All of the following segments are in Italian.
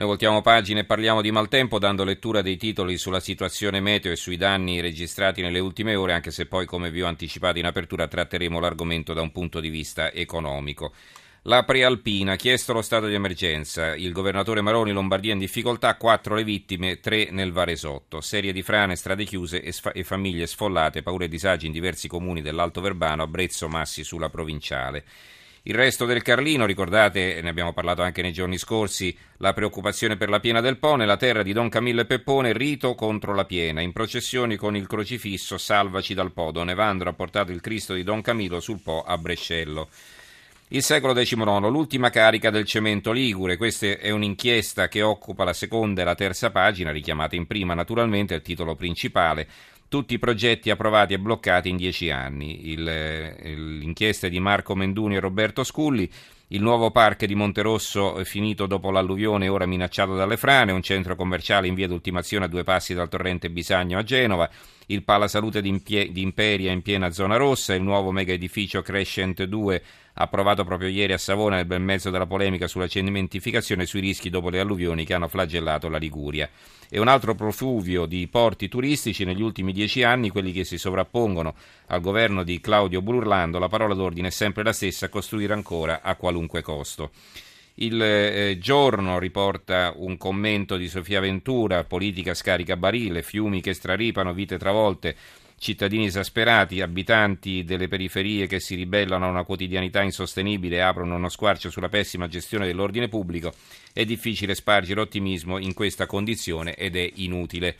Noi voltiamo pagina e parliamo di maltempo dando lettura dei titoli sulla situazione meteo e sui danni registrati nelle ultime ore, anche se poi, come vi ho anticipato in apertura, tratteremo l'argomento da un punto di vista economico. La prealpina, chiesto lo stato di emergenza, il governatore Maroni Lombardia in difficoltà, quattro le vittime, tre nel Varesotto, serie di frane, strade chiuse e, sfa- e famiglie sfollate, paure e disagi in diversi comuni dell'Alto Verbano, Abrezzo, Massi sulla provinciale. Il resto del Carlino, ricordate, ne abbiamo parlato anche nei giorni scorsi, la preoccupazione per la piena del Po, nella terra di Don Camillo e Peppone, rito contro la piena. In processioni con il crocifisso, salvaci dal Po. Don Evandro ha portato il Cristo di Don Camillo sul Po a Brescello. Il secolo XIX, l'ultima carica del cemento ligure. Questa è un'inchiesta che occupa la seconda e la terza pagina, richiamata in prima naturalmente, il titolo principale tutti i progetti approvati e bloccati in dieci anni. Il, l'inchiesta è di Marco Menduni e Roberto Sculli. Il nuovo parco di Monterosso finito dopo l'alluvione e ora minacciato dalle frane, un centro commerciale in via d'ultimazione a due passi dal torrente Bisagno a Genova, il Pala Salute di, Impie- di Imperia in piena zona rossa, il nuovo mega edificio Crescent 2 approvato proprio ieri a Savona nel bel mezzo della polemica sulla cementificazione e sui rischi dopo le alluvioni che hanno flagellato la Liguria. E un altro profluvio di porti turistici negli ultimi dieci anni, quelli che si sovrappongono al governo di Claudio Burlando, la parola d'ordine è sempre la stessa, costruire ancora a qualunque costo. Il eh, giorno riporta un commento di Sofia Ventura, politica scarica barile, fiumi che straripano, vite travolte, cittadini esasperati, abitanti delle periferie che si ribellano a una quotidianità insostenibile e aprono uno squarcio sulla pessima gestione dell'ordine pubblico, è difficile spargere ottimismo in questa condizione ed è inutile.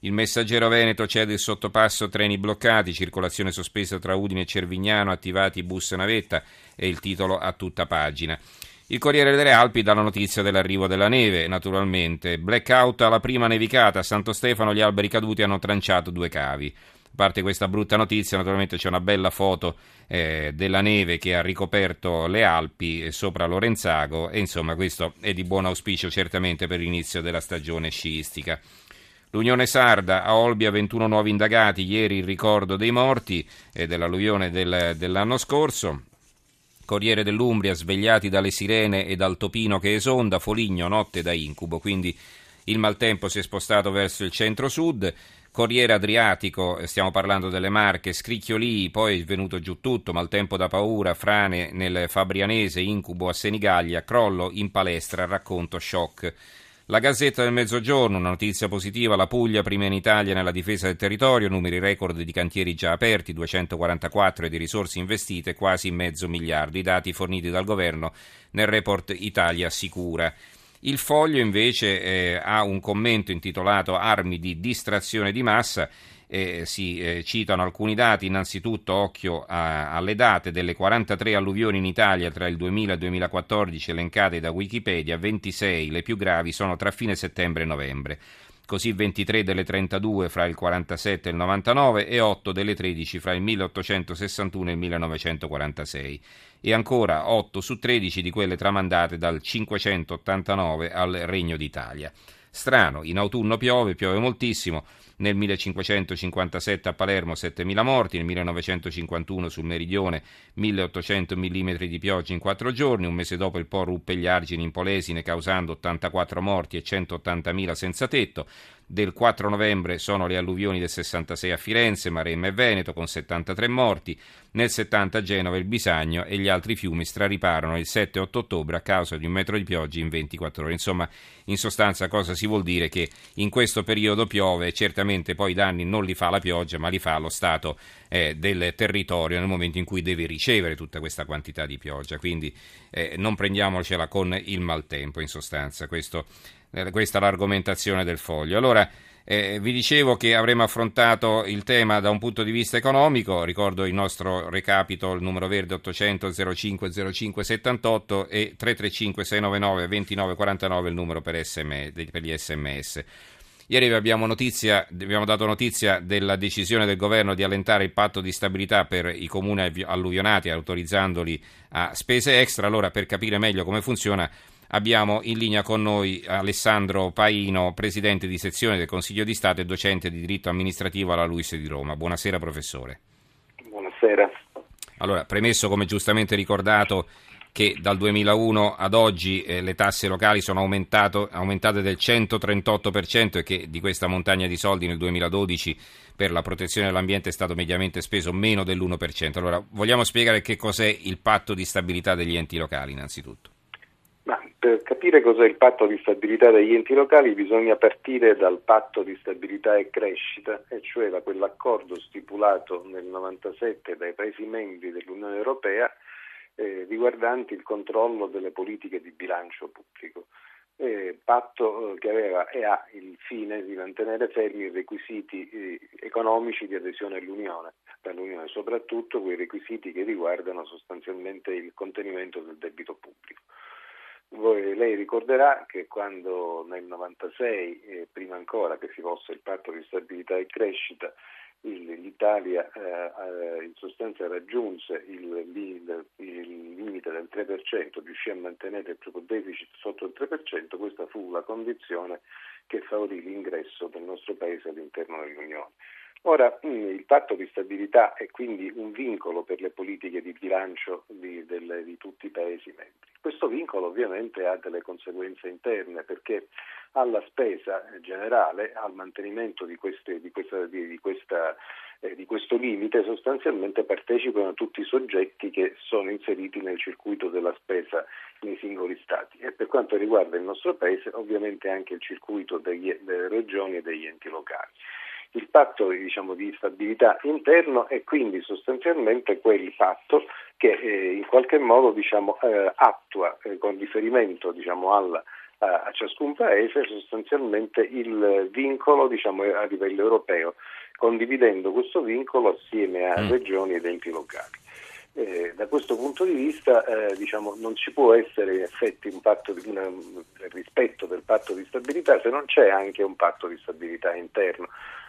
Il messaggero Veneto cede il sottopasso treni bloccati, circolazione sospesa tra Udine e Cervignano, attivati bus navetta è il titolo a tutta pagina. Il Corriere delle Alpi dà la notizia dell'arrivo della neve, naturalmente. Blackout alla prima nevicata, a Santo Stefano gli alberi caduti hanno tranciato due cavi. Parte questa brutta notizia, naturalmente c'è una bella foto eh, della neve che ha ricoperto le Alpi eh, sopra Lorenzago e insomma questo è di buon auspicio certamente per l'inizio della stagione sciistica. L'Unione Sarda a Olbia 21 nuovi indagati, ieri il ricordo dei morti eh, dell'alluvione del, dell'anno scorso. Corriere dell'Umbria svegliati dalle sirene e dal topino che esonda, Foligno notte da incubo, quindi il maltempo si è spostato verso il centro-sud. Corriere Adriatico, stiamo parlando delle Marche, Scricchiolì, poi è venuto giù tutto, maltempo da paura, frane nel Fabrianese, incubo a Senigallia, crollo in palestra, racconto shock. La Gazzetta del Mezzogiorno, una notizia positiva, la Puglia prima in Italia nella difesa del territorio, numeri record di cantieri già aperti, 244 e di risorse investite, quasi mezzo miliardo, i dati forniti dal governo nel report Italia Sicura. Il foglio invece eh, ha un commento intitolato Armi di distrazione di massa. Eh, si eh, citano alcuni dati, innanzitutto occhio a, alle date. Delle 43 alluvioni in Italia tra il 2000 e il 2014 elencate da Wikipedia, 26 le più gravi sono tra fine settembre e novembre così 23 delle 32 fra il 47 e il 99 e 8 delle 13 fra il 1861 e il 1946 e ancora 8 su 13 di quelle tramandate dal 589 al Regno d'Italia. Strano, in autunno piove, piove moltissimo, nel 1557 a Palermo 7.000 morti, nel 1951 sul meridione 1.800 mm di pioggia in quattro giorni, un mese dopo il Po ruppe gli argini in Polesine causando 84 morti e 180.000 senza tetto, del 4 novembre sono le alluvioni del 66 a Firenze, Maremma e Veneto con 73 morti, nel 70 a Genova il Bisagno e gli altri fiumi strariparono il 7 e 8 ottobre a causa di un metro di pioggia in 24 ore. Insomma, in sostanza cosa si vuol dire? Che in questo periodo piove, certamente poi i danni non li fa la pioggia, ma li fa lo stato eh, del territorio nel momento in cui deve ricevere tutta questa quantità di pioggia. Quindi eh, non prendiamocela con il maltempo, in sostanza. Questo eh, questa è l'argomentazione del foglio. Allora, eh, vi dicevo che avremmo affrontato il tema da un punto di vista economico, ricordo il nostro recapito, il numero verde 800 05 05 78 e 335 699 2949 il numero per, SM, per gli sms. Ieri abbiamo, notizia, abbiamo, dato notizia della decisione del governo di allentare il patto di stabilità per i comuni alluvionati, autorizzandoli a spese extra. Allora, per capire meglio come funziona, Abbiamo in linea con noi Alessandro Paino, presidente di sezione del Consiglio di Stato e docente di diritto amministrativo alla Luis di Roma. Buonasera professore. Buonasera. Allora, premesso come giustamente ricordato che dal 2001 ad oggi eh, le tasse locali sono aumentate del 138% e che di questa montagna di soldi nel 2012 per la protezione dell'ambiente è stato mediamente speso meno dell'1%. Allora, vogliamo spiegare che cos'è il patto di stabilità degli enti locali innanzitutto? Ma per capire cos'è il patto di stabilità degli enti locali bisogna partire dal patto di stabilità e crescita, e cioè da quell'accordo stipulato nel 1997 dai Paesi membri dell'Unione Europea eh, riguardanti il controllo delle politiche di bilancio pubblico eh, patto eh, che aveva e ha il fine di mantenere fermi i requisiti eh, economici di adesione all'Unione, all'Unione, soprattutto quei requisiti che riguardano sostanzialmente il contenimento del debito pubblico. Voi, lei ricorderà che quando nel 96, eh, prima ancora che si fosse il patto di stabilità e crescita, l'Italia eh, in sostanza raggiunse il, il, il, limite del 3%, riuscì a mantenere il proprio deficit sotto il 3%, questa fu la condizione che favorì l'ingresso del nostro Paese all'interno dell'Unione. Ora, mm, il patto di stabilità è quindi un vincolo per le politiche di bilancio di, delle, di tutti i Paesi membri. Questo vincolo ovviamente ha delle conseguenze interne perché alla spesa generale, al mantenimento di, queste, di, questa, di, questa, eh, di, questo limite, sostanzialmente partecipano tutti i soggetti che sono inseriti nel circuito della spesa nei singoli Stati e per quanto riguarda il nostro Paese ovviamente anche il circuito degli, delle regioni e degli enti locali. Il patto diciamo, di stabilità interno è quindi sostanzialmente quel patto che eh, in qualche modo diciamo, eh, attua eh, con riferimento diciamo, alla a ciascun paese sostanzialmente il vincolo diciamo, a livello europeo, condividendo questo vincolo assieme a mm. regioni ed enti locali. Eh, da questo punto di vista eh, diciamo, non ci può essere in effetti un patto di, una, rispetto del patto di stabilità se non c'è anche un patto di stabilità interno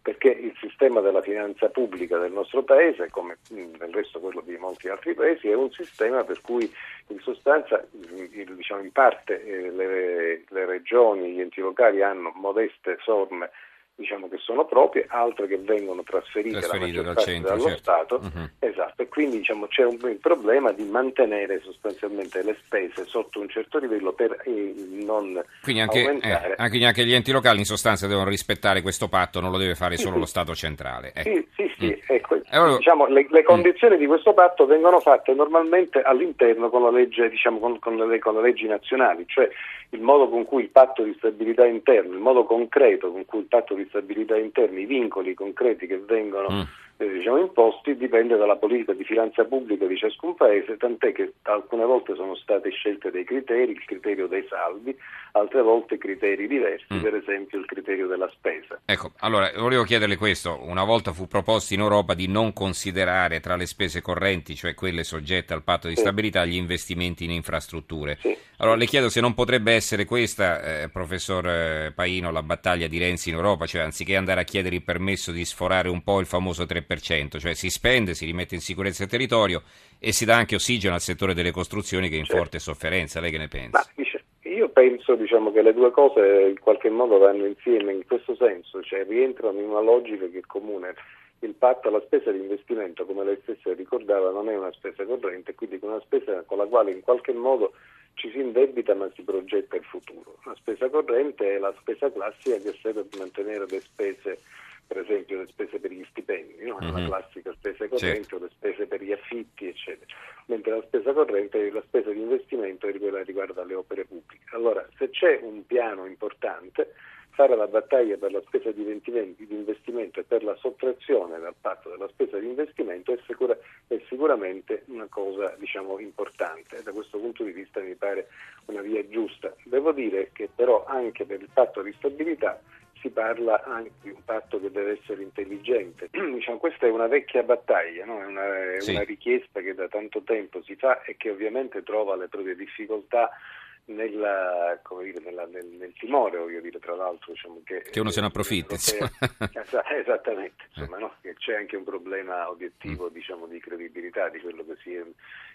perché il sistema della finanza pubblica del nostro paese, come del resto quello di molti altri paesi, è un sistema per cui in sostanza diciamo, in parte eh, le, le regioni, gli enti locali hanno modeste somme diciamo, che sono proprie, altre che vengono trasferite, trasferite dal centro, dallo certo. Stato. Uh-huh. Esatto, e quindi diciamo, c'è un, il problema di mantenere sostanzialmente le spese sotto un certo livello per eh, non quindi anche, aumentare. Eh, quindi anche gli enti locali in sostanza devono rispettare questo patto, non lo deve fare sì, solo sì. lo Stato centrale. Ecco. Sì, sì, sì. Mm. Ecco, allora, diciamo, le, le, condizioni mm. di questo patto vengono fatte normalmente all'interno con, legge, diciamo, con, con, le, con le leggi nazionali, cioè il modo con cui il patto di stabilità interno, il modo concreto con cui il patto di stabilità interno, i vincoli concreti che vengono mm. eh, diciamo, imposti dipende dalla politica di finanza pubblica di ciascun paese, tant'è che alcune volte sono state scelte dei criteri, il criterio dei saldi, altre volte criteri diversi, mm. per esempio il criterio della spesa. Ecco, allora volevo chiederle questo, una volta fu proposto in Europa di non considerare tra le spese correnti, cioè quelle soggette al patto di sì. stabilità, gli investimenti in infrastrutture. Sì. Allora le chiedo se non potrebbe essere questa, eh, professor eh, Paino, la battaglia di Renzi in Europa, cioè anziché andare a chiedere il permesso di sforare un po' il famoso 3%, cioè si spende, si rimette in sicurezza il territorio e si dà anche ossigeno al settore delle costruzioni che è in certo. forte sofferenza. Lei che ne pensa? Ma, io penso diciamo, che le due cose in qualche modo vanno insieme in questo senso, cioè rientrano in una logica che è comune il patto alla spesa di investimento, come lei stessa ricordava, non è una spesa corrente, quindi è una spesa con la quale in qualche modo ci si indebita ma si progetta il futuro. La spesa corrente è la spesa classica che serve per mantenere le spese, per esempio le spese per gli stipendi, no? mm-hmm. la classica spesa corrente certo. o le spese per gli affitti, eccetera. Mentre la spesa corrente, la spesa di investimento è quella che riguarda le opere pubbliche. Allora, se c'è un piano importante, fare la battaglia per la spesa di investimento e per la sottrazione dal patto della spesa di investimento è, sicura, è sicuramente una cosa diciamo, importante. Da questo punto di vista mi pare una via giusta. Devo dire che però anche per il patto di stabilità si parla anche di un patto che deve essere intelligente. diciamo, questa è una vecchia battaglia, no? è, una, sì. una richiesta che da tanto tempo si fa e che ovviamente trova le proprie difficoltà nella, dire, nella, nel, nel, timore, voglio dire, tra l'altro. Diciamo, che, che uno se ne approfitti. esattamente, insomma, no? che c'è anche un problema obiettivo mm. diciamo, di credibilità di quello che si è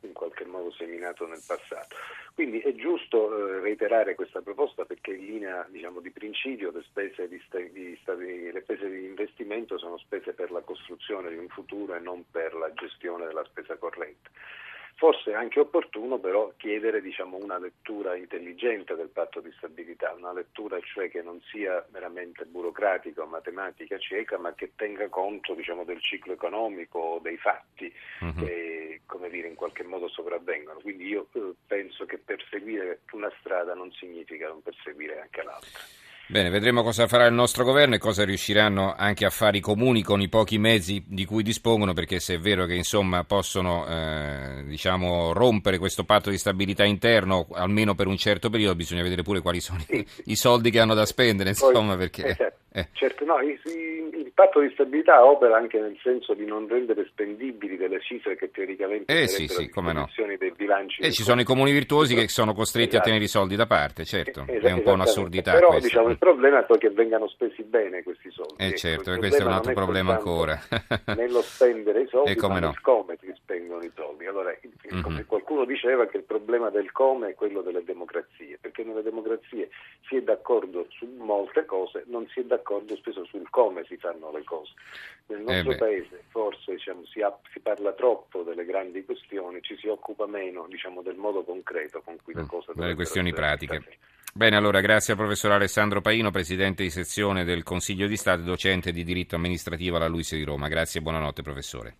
in qualche modo seminato nel passato. Quindi è giusto eh, reiterare questa proposta perché in linea diciamo, di principio le spese di, di, di, le spese di investimento sono spese per la costruzione di un futuro e non per la gestione della spesa corrente. Forse è anche opportuno però chiedere diciamo, una lettura intelligente del patto di stabilità, una lettura cioè che non sia veramente burocratica o matematica cieca, ma che tenga conto diciamo, del ciclo economico dei fatti uh-huh. che come dire, in qualche modo sopravvengono. Quindi io eh, penso che perseguire una strada non significa non perseguire anche l'altra. Bene, vedremo cosa farà il nostro governo e cosa riusciranno anche a fare i comuni con i pochi mezzi di cui dispongono, perché se è vero che insomma possono eh, diciamo, rompere questo patto di stabilità interno, almeno per un certo periodo, bisogna vedere pure quali sono sì. i, soldi che hanno da spendere, insomma, Poi, perché... Eh, eh. Certo, no, patto di stabilità opera anche nel senso di non rendere spendibili delle cifre che teoricamente eh, sì, sì, come no. dei bilanci. E ci sono i comuni virtuosi che sono costretti esatto. a tenere i soldi da parte, certo, es- è un po' un'assurdità. Però questo. diciamo, il problema è poi che vengano spesi bene questi soldi. Eh certo, e questo è un altro problema ancora. nello spendere i soldi, e come ma no. come si spendono i soldi. Allora, mm-hmm. come qualcuno diceva che il problema del come è quello delle democrazie, perché nelle democrazie si è d'accordo su molte cose, non si è d'accordo spesso sul come si fanno le cose. Nel nostro eh paese forse diciamo, si, ha, si, parla troppo delle grandi questioni, ci si occupa meno diciamo, del modo concreto con cui le mm, cose... Delle questioni pratiche. Bene, allora grazie al professor Alessandro Paino, presidente di sezione del Consiglio di Stato e docente di diritto amministrativo alla Luise di Roma. Grazie e buonanotte professore.